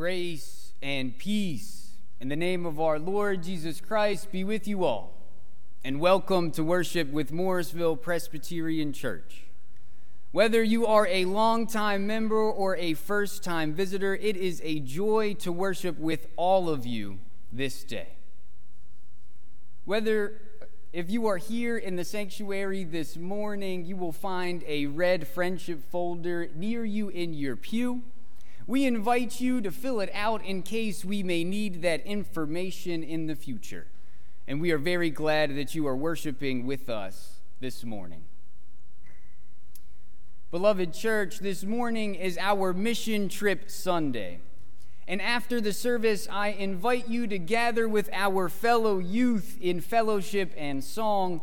Grace and peace in the name of our Lord Jesus Christ be with you all, and welcome to worship with Morrisville Presbyterian Church. Whether you are a longtime member or a first time visitor, it is a joy to worship with all of you this day. Whether if you are here in the sanctuary this morning, you will find a red friendship folder near you in your pew. We invite you to fill it out in case we may need that information in the future. And we are very glad that you are worshiping with us this morning. Beloved church, this morning is our mission trip Sunday. And after the service, I invite you to gather with our fellow youth in fellowship and song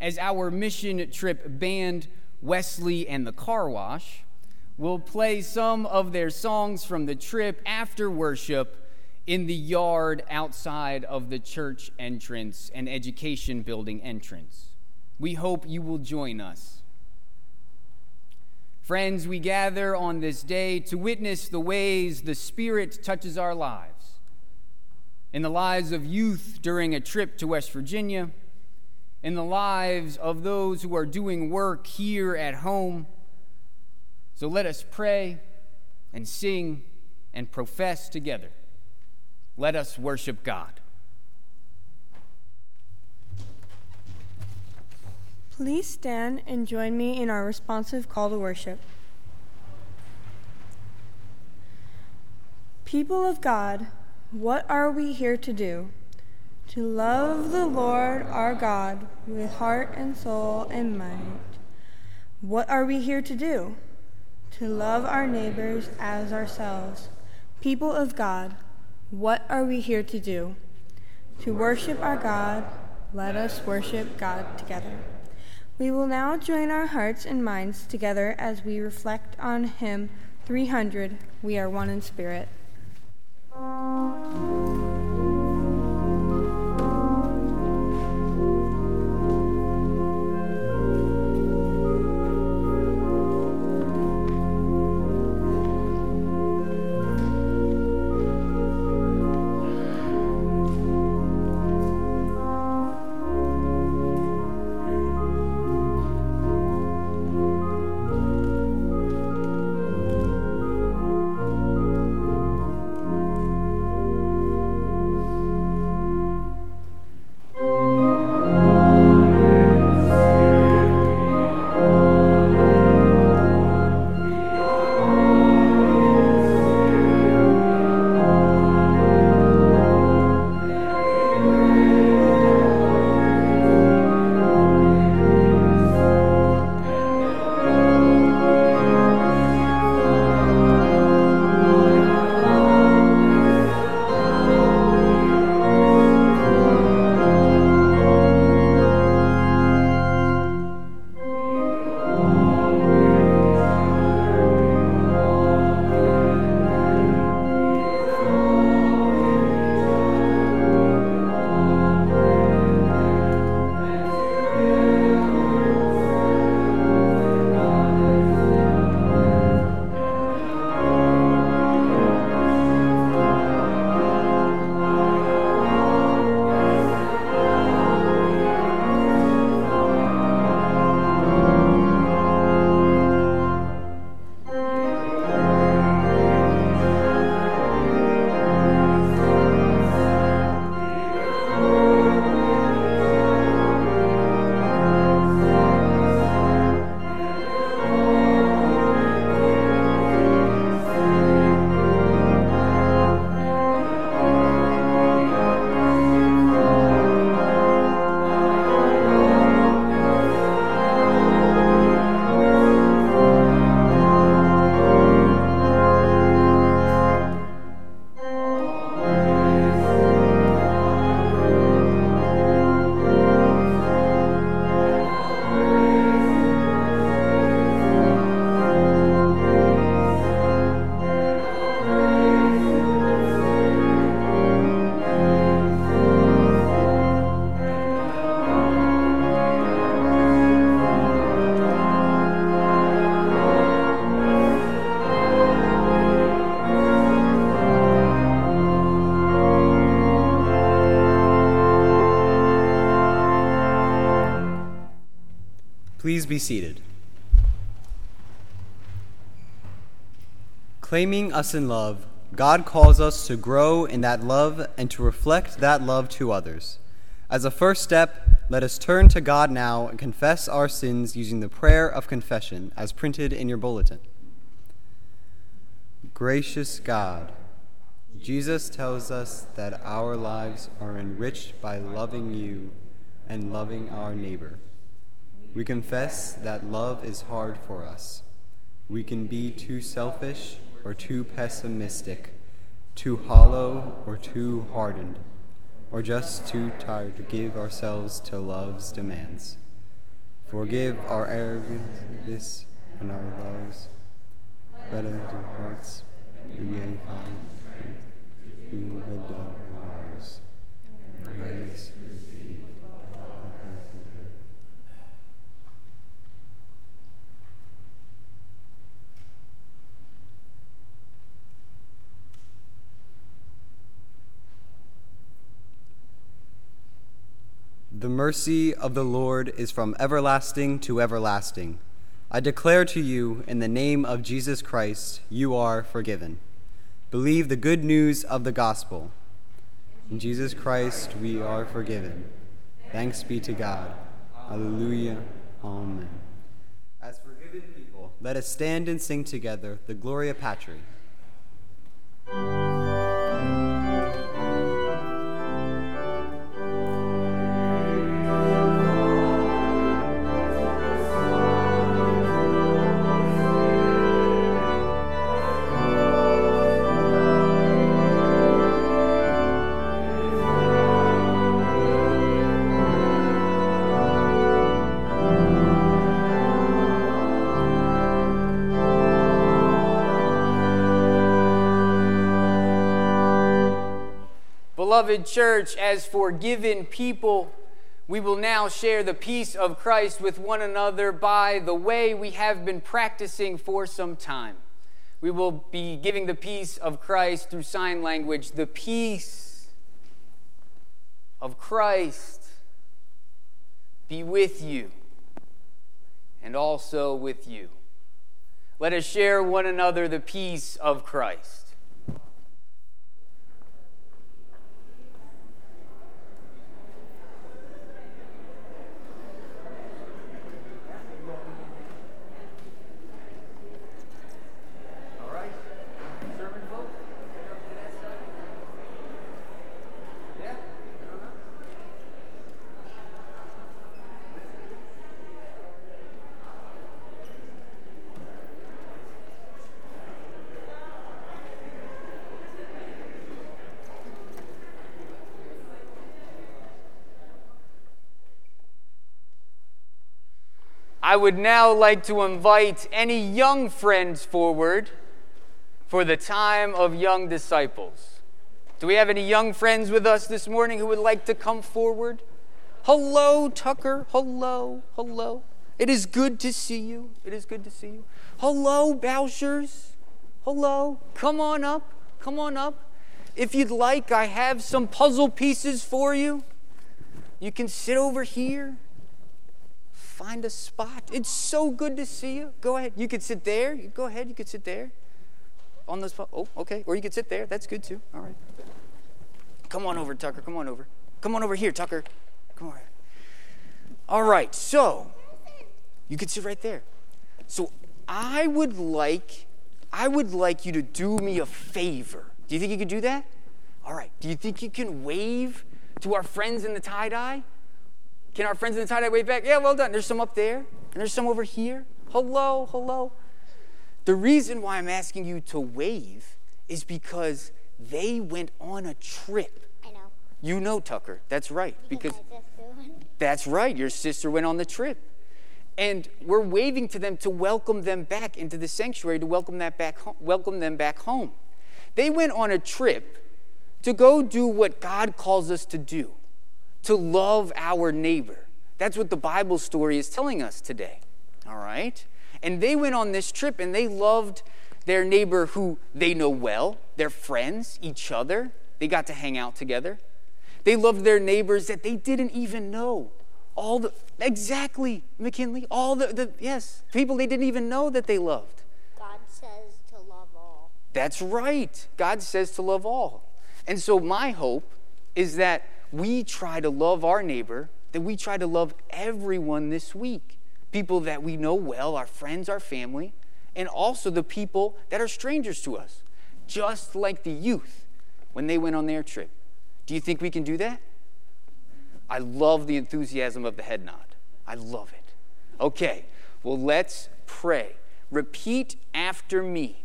as our mission trip band, Wesley and the Car Wash, will play some of their songs from the trip after worship in the yard outside of the church entrance and education building entrance. We hope you will join us. Friends, we gather on this day to witness the ways the Spirit touches our lives. In the lives of youth during a trip to West Virginia, in the lives of those who are doing work here at home. So let us pray and sing and profess together. Let us worship God. Please stand and join me in our responsive call to worship. People of God, what are we here to do? To love the Lord our God with heart and soul and mind. What are we here to do? To love our neighbors as ourselves. People of God, what are we here to do? To worship our God, let us worship God together. We will now join our hearts and minds together as we reflect on hymn 300 We Are One in Spirit. Be seated. Claiming us in love, God calls us to grow in that love and to reflect that love to others. As a first step, let us turn to God now and confess our sins using the prayer of confession as printed in your bulletin. Gracious God, Jesus tells us that our lives are enriched by loving you and loving our neighbor. We confess that love is hard for us. We can be too selfish or too pessimistic, too hollow or too hardened, or just too tired to give ourselves to love's demands. Forgive our arrogance and our loves. Better to hearts we may find who the ours. Praise The mercy of the Lord is from everlasting to everlasting. I declare to you, in the name of Jesus Christ, you are forgiven. Believe the good news of the gospel. In Jesus Christ, we are forgiven. Thanks be to God. Alleluia. Amen. As forgiven people, let us stand and sing together the Gloria Patri. Beloved church, as forgiven people, we will now share the peace of Christ with one another by the way we have been practicing for some time. We will be giving the peace of Christ through sign language, the peace of Christ be with you and also with you. Let us share one another the peace of Christ. I would now like to invite any young friends forward for the time of young disciples. Do we have any young friends with us this morning who would like to come forward? Hello, Tucker. Hello, hello. It is good to see you. It is good to see you. Hello, Bouchers. Hello. Come on up. Come on up. If you'd like, I have some puzzle pieces for you. You can sit over here find a spot. It's so good to see you. Go ahead. You could sit there. Go ahead. You could sit there. On those. Oh, okay. Or you could sit there. That's good too. All right. Come on over, Tucker. Come on over. Come on over here, Tucker. Come on. All right. So, you could sit right there. So, I would like I would like you to do me a favor. Do you think you could do that? All right. Do you think you can wave to our friends in the tie dye? Can our friends in the tie dye wave back? Yeah, well done. There's some up there, and there's some over here. Hello, hello. The reason why I'm asking you to wave is because they went on a trip. I know. You know, Tucker. That's right. Because, Because that's right. Your sister went on the trip. And we're waving to them to welcome them back into the sanctuary, to welcome, that back ho- welcome them back home. They went on a trip to go do what God calls us to do to love our neighbor. That's what the Bible story is telling us today. All right? And they went on this trip and they loved their neighbor who they know well, their friends, each other. They got to hang out together. They loved their neighbors that they didn't even know. all the, exactly, McKinley, all the, the, yes, people they didn't even know that they loved. God says to love all. That's right. God says to love all. And so my hope is that we try to love our neighbor, that we try to love everyone this week. People that we know well, our friends, our family, and also the people that are strangers to us, just like the youth when they went on their trip. Do you think we can do that? I love the enthusiasm of the head nod. I love it. Okay, well, let's pray. Repeat after me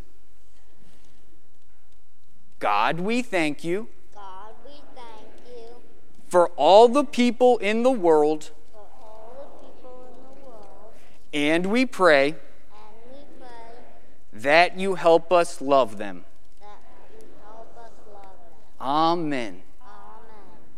God, we thank you God, we thank you for all the people in the world, and we pray that you help us love them. Amen.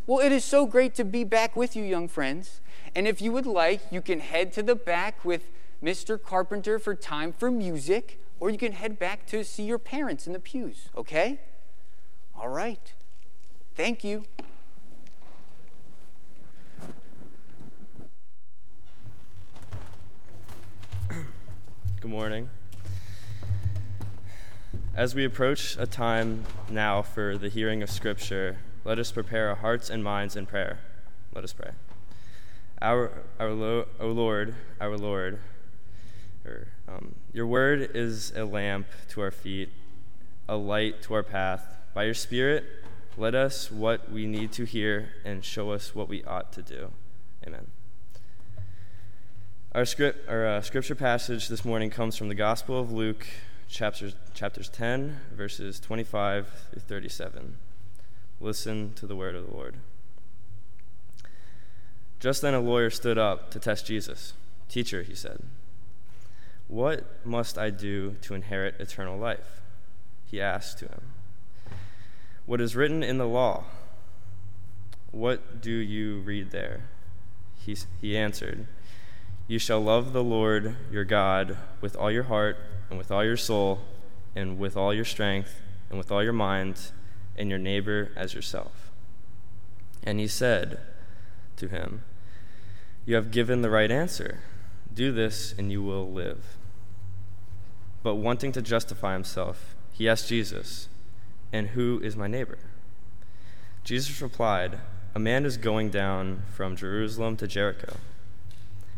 Well, it is so great to be back with you, young friends. And if you would like, you can head to the back with Mr. Carpenter for time for music, or you can head back to see your parents in the pews, okay? All right. Thank you. Good morning. As we approach a time now for the hearing of Scripture, let us prepare our hearts and minds in prayer. Let us pray. Our, our Lo- O Lord, our Lord, or, um, your word is a lamp to our feet, a light to our path. By your Spirit, let us what we need to hear and show us what we ought to do. Amen. Our, script, our uh, scripture passage this morning comes from the Gospel of Luke, chapters, chapters 10, verses 25 through 37. Listen to the word of the Lord. Just then a lawyer stood up to test Jesus. Teacher, he said, What must I do to inherit eternal life? He asked to him. What is written in the law? What do you read there? He, he answered, You shall love the Lord your God with all your heart, and with all your soul, and with all your strength, and with all your mind, and your neighbor as yourself. And he said to him, You have given the right answer. Do this, and you will live. But wanting to justify himself, he asked Jesus, And who is my neighbor? Jesus replied, A man is going down from Jerusalem to Jericho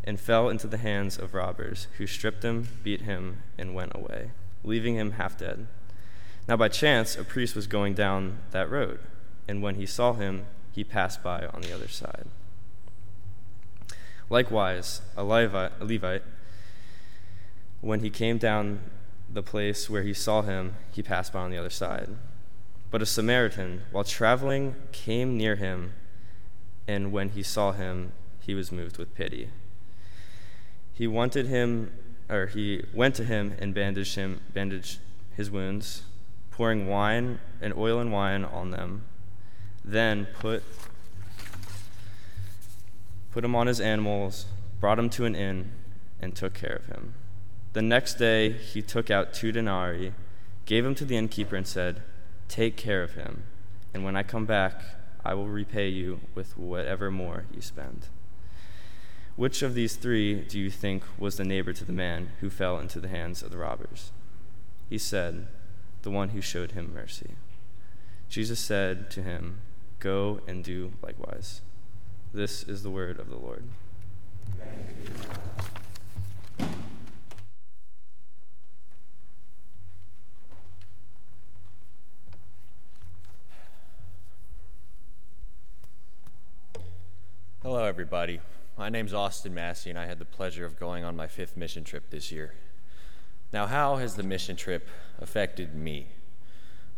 and fell into the hands of robbers, who stripped him, beat him, and went away, leaving him half dead. Now, by chance, a priest was going down that road, and when he saw him, he passed by on the other side. Likewise, a Levite, when he came down the place where he saw him, he passed by on the other side. But a Samaritan, while traveling, came near him, and when he saw him, he was moved with pity. He wanted him, or he went to him and bandaged him, bandaged his wounds, pouring wine and oil and wine on them. Then put put him on his animals, brought him to an inn, and took care of him. The next day he took out two denarii, gave them to the innkeeper, and said, Take care of him, and when I come back, I will repay you with whatever more you spend. Which of these three do you think was the neighbor to the man who fell into the hands of the robbers? He said, The one who showed him mercy. Jesus said to him, Go and do likewise. This is the word of the Lord. Hello, everybody. My name's Austin Massey, and I had the pleasure of going on my fifth mission trip this year. Now, how has the mission trip affected me?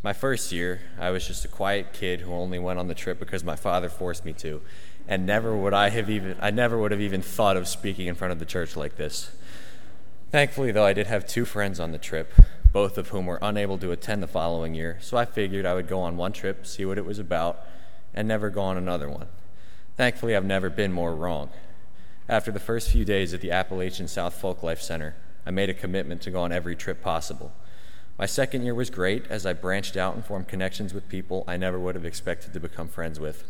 My first year, I was just a quiet kid who only went on the trip because my father forced me to, and never would I have even I never would have even thought of speaking in front of the church like this. Thankfully, though, I did have two friends on the trip, both of whom were unable to attend the following year, so I figured I would go on one trip, see what it was about, and never go on another one. Thankfully, I've never been more wrong. After the first few days at the Appalachian South Folk Life Center, I made a commitment to go on every trip possible. My second year was great as I branched out and formed connections with people I never would have expected to become friends with.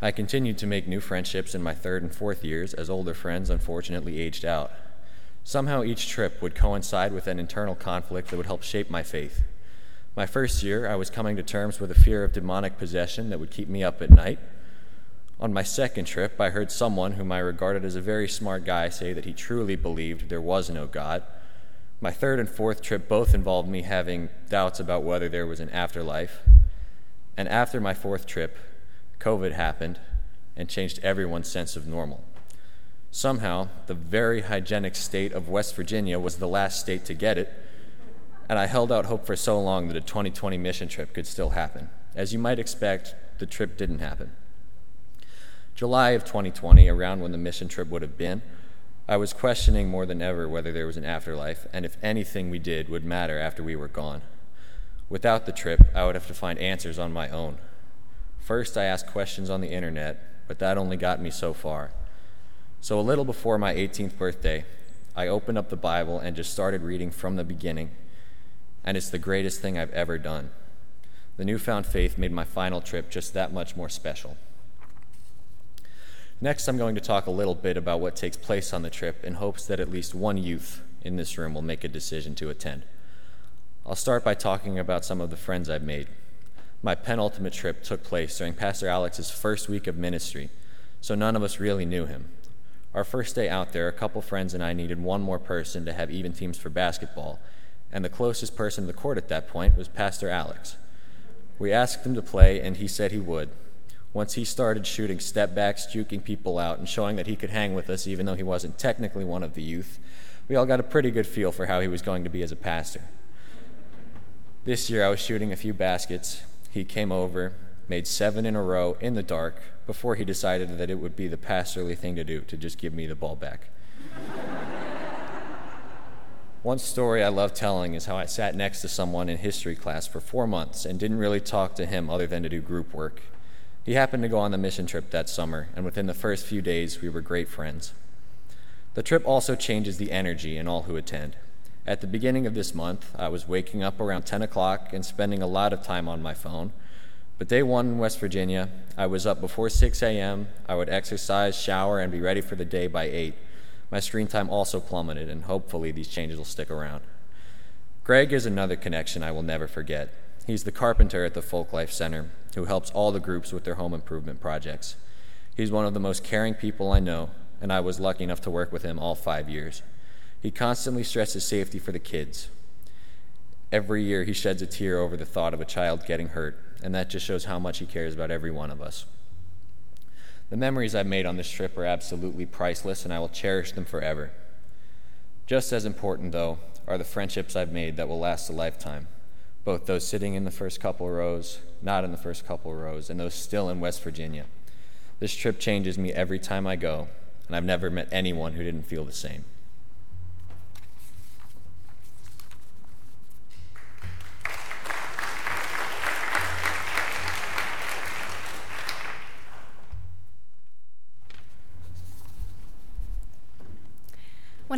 I continued to make new friendships in my third and fourth years as older friends unfortunately aged out. Somehow each trip would coincide with an internal conflict that would help shape my faith. My first year, I was coming to terms with a fear of demonic possession that would keep me up at night. On my second trip, I heard someone whom I regarded as a very smart guy say that he truly believed there was no God. My third and fourth trip both involved me having doubts about whether there was an afterlife. And after my fourth trip, COVID happened and changed everyone's sense of normal. Somehow, the very hygienic state of West Virginia was the last state to get it, and I held out hope for so long that a 2020 mission trip could still happen. As you might expect, the trip didn't happen. July of 2020, around when the mission trip would have been, I was questioning more than ever whether there was an afterlife and if anything we did would matter after we were gone. Without the trip, I would have to find answers on my own. First, I asked questions on the internet, but that only got me so far. So, a little before my 18th birthday, I opened up the Bible and just started reading from the beginning, and it's the greatest thing I've ever done. The newfound faith made my final trip just that much more special. Next, I'm going to talk a little bit about what takes place on the trip in hopes that at least one youth in this room will make a decision to attend. I'll start by talking about some of the friends I've made. My penultimate trip took place during Pastor Alex's first week of ministry, so none of us really knew him. Our first day out there, a couple friends and I needed one more person to have even teams for basketball, and the closest person to the court at that point was Pastor Alex. We asked him to play, and he said he would. Once he started shooting step backs, juking people out, and showing that he could hang with us even though he wasn't technically one of the youth, we all got a pretty good feel for how he was going to be as a pastor. This year I was shooting a few baskets. He came over, made seven in a row in the dark before he decided that it would be the pastorly thing to do to just give me the ball back. One story I love telling is how I sat next to someone in history class for four months and didn't really talk to him other than to do group work. He happened to go on the mission trip that summer, and within the first few days, we were great friends. The trip also changes the energy in all who attend. At the beginning of this month, I was waking up around 10 o'clock and spending a lot of time on my phone. But day one in West Virginia, I was up before 6 a.m. I would exercise, shower, and be ready for the day by 8. My screen time also plummeted, and hopefully these changes will stick around. Greg is another connection I will never forget. He's the carpenter at the Folk Life Center who helps all the groups with their home improvement projects. He's one of the most caring people I know, and I was lucky enough to work with him all five years. He constantly stresses safety for the kids. Every year, he sheds a tear over the thought of a child getting hurt, and that just shows how much he cares about every one of us. The memories I've made on this trip are absolutely priceless, and I will cherish them forever. Just as important, though, are the friendships I've made that will last a lifetime, both those sitting in the first couple rows, not in the first couple rows, and those still in West Virginia. This trip changes me every time I go, and I've never met anyone who didn't feel the same.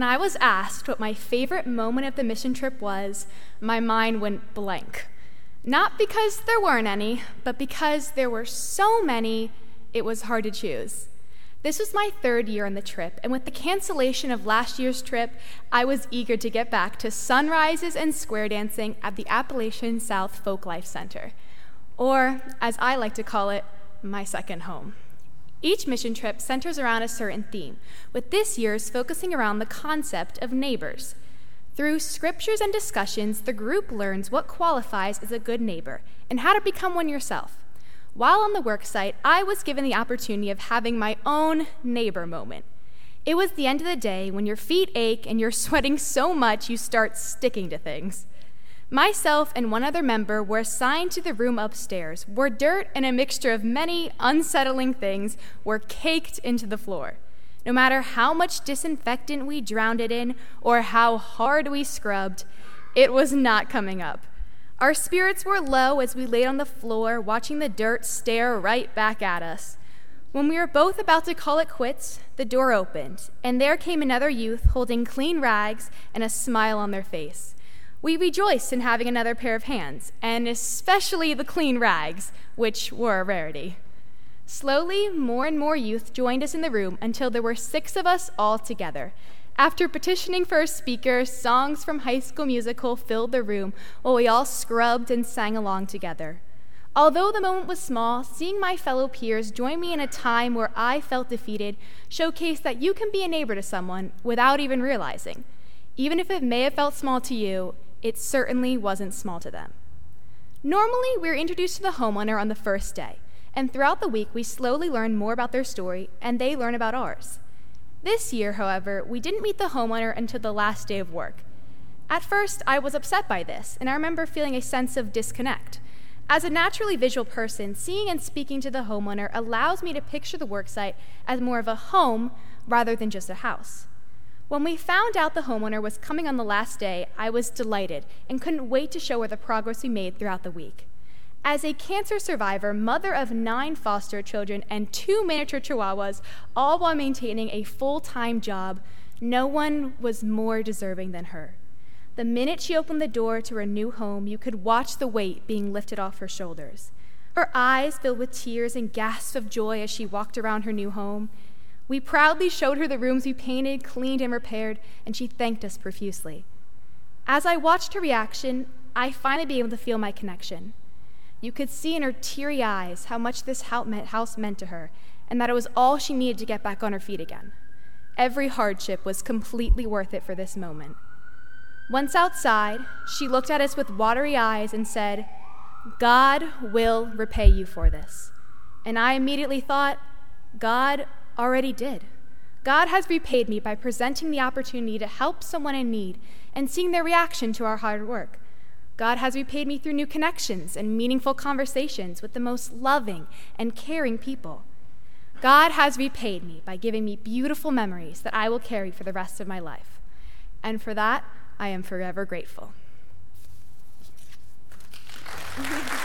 When I was asked what my favorite moment of the mission trip was, my mind went blank. Not because there weren't any, but because there were so many, it was hard to choose. This was my third year on the trip, and with the cancellation of last year's trip, I was eager to get back to sunrises and square dancing at the Appalachian South Folk Life Center, or, as I like to call it, my second home. Each mission trip centers around a certain theme, with this year's focusing around the concept of neighbors. Through scriptures and discussions, the group learns what qualifies as a good neighbor and how to become one yourself. While on the worksite, I was given the opportunity of having my own neighbor moment. It was the end of the day when your feet ache and you're sweating so much you start sticking to things. Myself and one other member were assigned to the room upstairs, where dirt and a mixture of many unsettling things were caked into the floor. No matter how much disinfectant we drowned it in or how hard we scrubbed, it was not coming up. Our spirits were low as we laid on the floor, watching the dirt stare right back at us. When we were both about to call it quits, the door opened, and there came another youth holding clean rags and a smile on their face. We rejoiced in having another pair of hands, and especially the clean rags, which were a rarity. Slowly, more and more youth joined us in the room until there were six of us all together. After petitioning for a speaker, songs from High School Musical filled the room while we all scrubbed and sang along together. Although the moment was small, seeing my fellow peers join me in a time where I felt defeated showcased that you can be a neighbor to someone without even realizing. Even if it may have felt small to you, it certainly wasn't small to them. Normally, we're introduced to the homeowner on the first day, and throughout the week, we slowly learn more about their story and they learn about ours. This year, however, we didn't meet the homeowner until the last day of work. At first, I was upset by this, and I remember feeling a sense of disconnect. As a naturally visual person, seeing and speaking to the homeowner allows me to picture the worksite as more of a home rather than just a house. When we found out the homeowner was coming on the last day, I was delighted and couldn't wait to show her the progress we made throughout the week. As a cancer survivor, mother of nine foster children, and two miniature chihuahuas, all while maintaining a full time job, no one was more deserving than her. The minute she opened the door to her new home, you could watch the weight being lifted off her shoulders. Her eyes filled with tears and gasps of joy as she walked around her new home. We proudly showed her the rooms we painted, cleaned, and repaired, and she thanked us profusely. As I watched her reaction, I finally began to feel my connection. You could see in her teary eyes how much this house meant to her, and that it was all she needed to get back on her feet again. Every hardship was completely worth it for this moment. Once outside, she looked at us with watery eyes and said, God will repay you for this. And I immediately thought, God already did. God has repaid me by presenting the opportunity to help someone in need and seeing their reaction to our hard work. God has repaid me through new connections and meaningful conversations with the most loving and caring people. God has repaid me by giving me beautiful memories that I will carry for the rest of my life. And for that, I am forever grateful.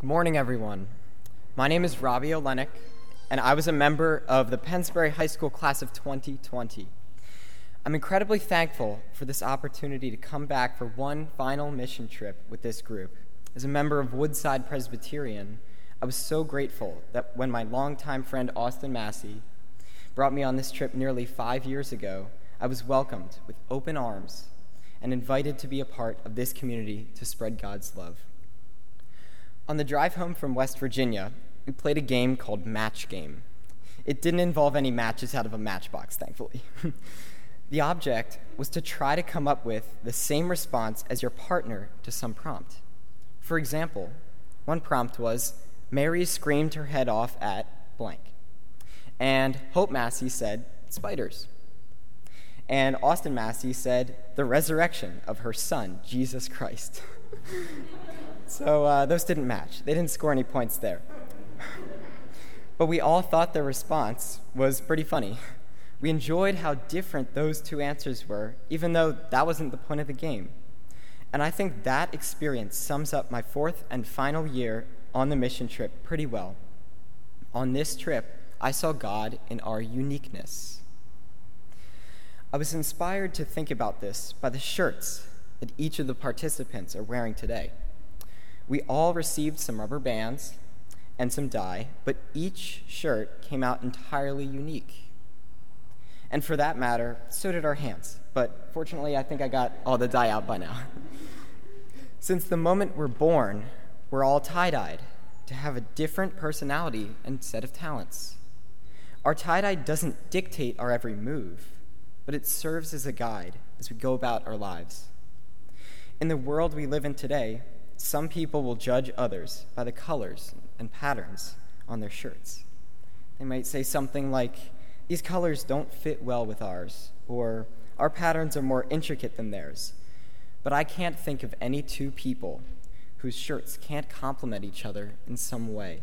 Good morning, everyone. My name is Robbie Olenek, and I was a member of the Pennsbury High School class of 2020. I'm incredibly thankful for this opportunity to come back for one final mission trip with this group. As a member of Woodside Presbyterian, I was so grateful that when my longtime friend Austin Massey brought me on this trip nearly five years ago, I was welcomed with open arms and invited to be a part of this community to spread God's love. On the drive home from West Virginia, we played a game called Match Game. It didn't involve any matches out of a matchbox, thankfully. the object was to try to come up with the same response as your partner to some prompt. For example, one prompt was, Mary screamed her head off at blank. And Hope Massey said, spiders. And Austin Massey said, the resurrection of her son, Jesus Christ. so uh, those didn't match. They didn't score any points there. but we all thought their response was pretty funny. We enjoyed how different those two answers were, even though that wasn't the point of the game. And I think that experience sums up my fourth and final year on the mission trip pretty well. On this trip, I saw God in our uniqueness. I was inspired to think about this by the shirts that each of the participants are wearing today. We all received some rubber bands and some dye, but each shirt came out entirely unique. And for that matter, so did our hands. But fortunately, I think I got all the dye out by now. Since the moment we're born, we're all tie dyed to have a different personality and set of talents. Our tie dye doesn't dictate our every move, but it serves as a guide as we go about our lives. In the world we live in today, some people will judge others by the colors and patterns on their shirts. They might say something like, These colors don't fit well with ours, or Our patterns are more intricate than theirs. But I can't think of any two people whose shirts can't complement each other in some way.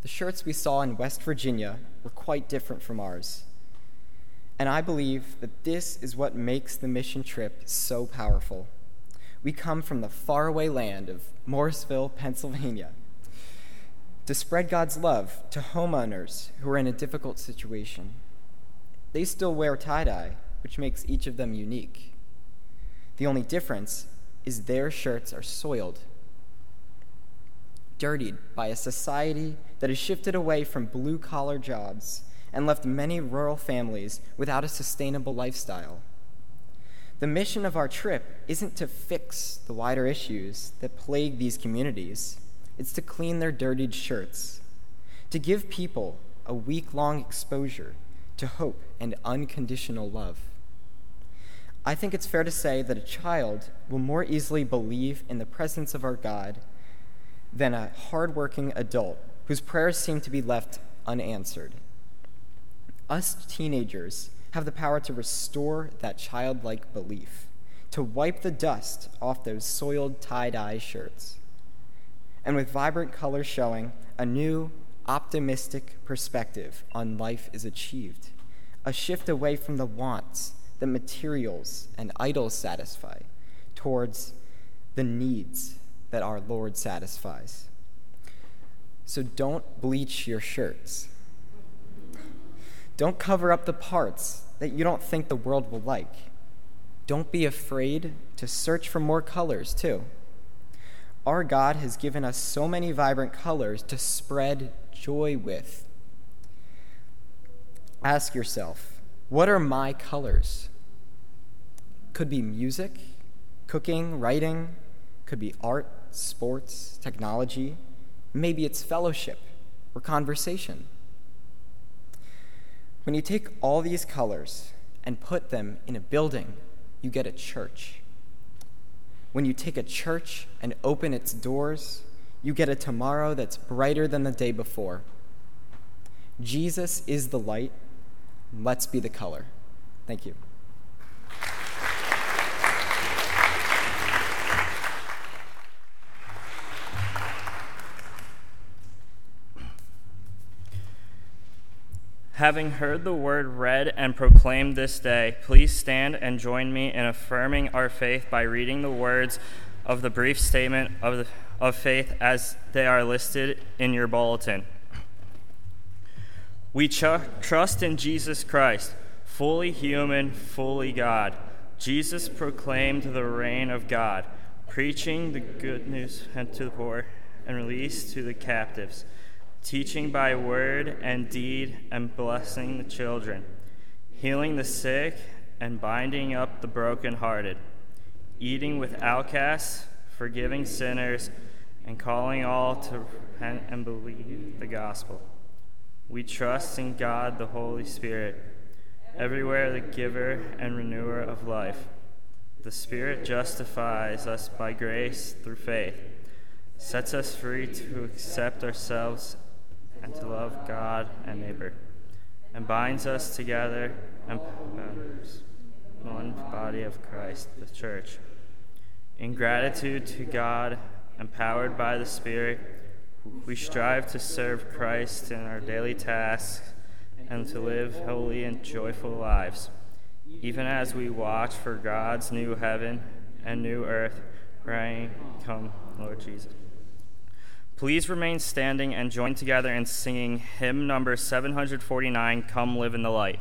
The shirts we saw in West Virginia were quite different from ours. And I believe that this is what makes the mission trip so powerful. We come from the faraway land of Morrisville, Pennsylvania, to spread God's love to homeowners who are in a difficult situation. They still wear tie dye, which makes each of them unique. The only difference is their shirts are soiled, dirtied by a society that has shifted away from blue collar jobs and left many rural families without a sustainable lifestyle. The mission of our trip isn't to fix the wider issues that plague these communities, it's to clean their dirtied shirts, to give people a week long exposure to hope and unconditional love. I think it's fair to say that a child will more easily believe in the presence of our God than a hardworking adult whose prayers seem to be left unanswered. Us teenagers have the power to restore that childlike belief, to wipe the dust off those soiled tie dye shirts. And with vibrant colors showing, a new, optimistic perspective on life is achieved, a shift away from the wants that materials and idols satisfy towards the needs that our Lord satisfies. So don't bleach your shirts. Don't cover up the parts that you don't think the world will like. Don't be afraid to search for more colors, too. Our God has given us so many vibrant colors to spread joy with. Ask yourself, what are my colors? Could be music, cooking, writing, could be art, sports, technology. Maybe it's fellowship or conversation. When you take all these colors and put them in a building, you get a church. When you take a church and open its doors, you get a tomorrow that's brighter than the day before. Jesus is the light. Let's be the color. Thank you. Having heard the word read and proclaimed this day, please stand and join me in affirming our faith by reading the words of the brief statement of, the, of faith as they are listed in your bulletin. We ch- trust in Jesus Christ, fully human, fully God. Jesus proclaimed the reign of God, preaching the good news to the poor and release to the captives teaching by word and deed and blessing the children, healing the sick and binding up the brokenhearted, eating with outcasts, forgiving sinners, and calling all to repent and believe the gospel. We trust in God the Holy Spirit, everywhere the giver and renewer of life. The Spirit justifies us by grace through faith, sets us free to accept ourselves and to love God and neighbor, and binds us together and one body of Christ, the church. In gratitude to God, empowered by the Spirit, we strive to serve Christ in our daily tasks and to live holy and joyful lives, even as we watch for God's new heaven and new earth, praying, Come, Lord Jesus. Please remain standing and join together in singing hymn number 749 Come Live in the Light.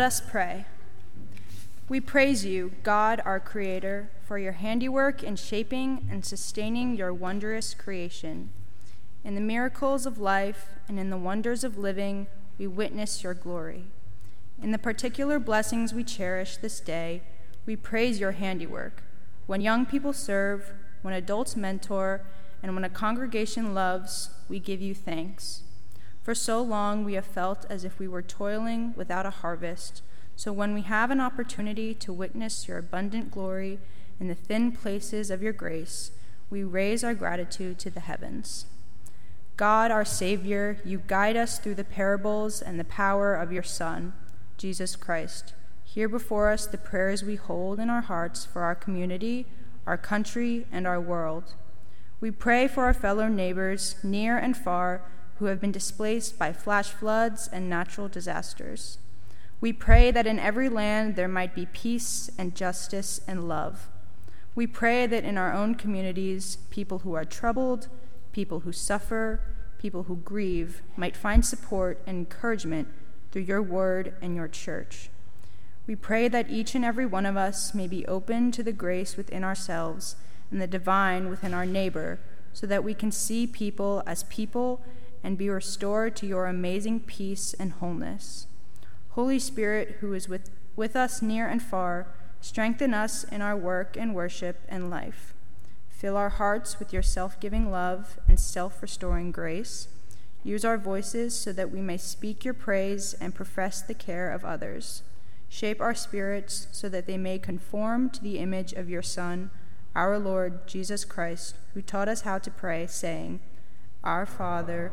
Let us pray. We praise you, God our Creator, for your handiwork in shaping and sustaining your wondrous creation. In the miracles of life and in the wonders of living, we witness your glory. In the particular blessings we cherish this day, we praise your handiwork. When young people serve, when adults mentor, and when a congregation loves, we give you thanks. For so long we have felt as if we were toiling without a harvest. So when we have an opportunity to witness your abundant glory in the thin places of your grace, we raise our gratitude to the heavens. God, our Savior, you guide us through the parables and the power of your Son, Jesus Christ. Hear before us the prayers we hold in our hearts for our community, our country, and our world. We pray for our fellow neighbors, near and far, who have been displaced by flash floods and natural disasters. We pray that in every land there might be peace and justice and love. We pray that in our own communities, people who are troubled, people who suffer, people who grieve might find support and encouragement through your word and your church. We pray that each and every one of us may be open to the grace within ourselves and the divine within our neighbor, so that we can see people as people and be restored to your amazing peace and wholeness. Holy Spirit, who is with, with us near and far, strengthen us in our work and worship and life. Fill our hearts with your self giving love and self restoring grace. Use our voices so that we may speak your praise and profess the care of others. Shape our spirits so that they may conform to the image of your Son our Lord Jesus Christ, who taught us how to pray, saying, Our Father,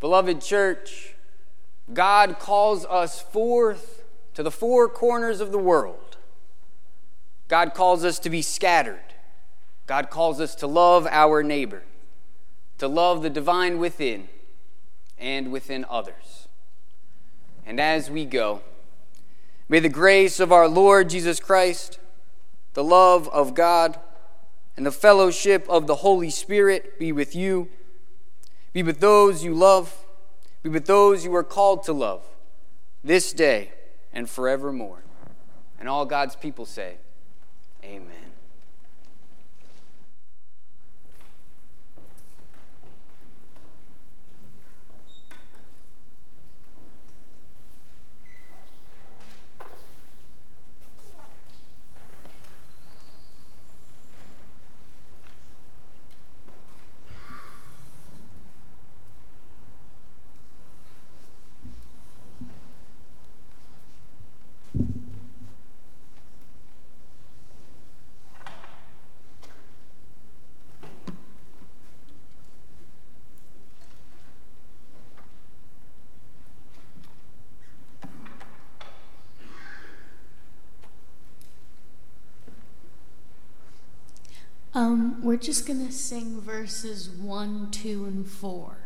Beloved church, God calls us forth to the four corners of the world. God calls us to be scattered. God calls us to love our neighbor, to love the divine within and within others. And as we go, may the grace of our Lord Jesus Christ the love of God, and the fellowship of the Holy Spirit be with you, be with those you love, be with those you are called to love, this day and forevermore. And all God's people say, Amen. Um, we're just going to sing verses 1, 2, and 4.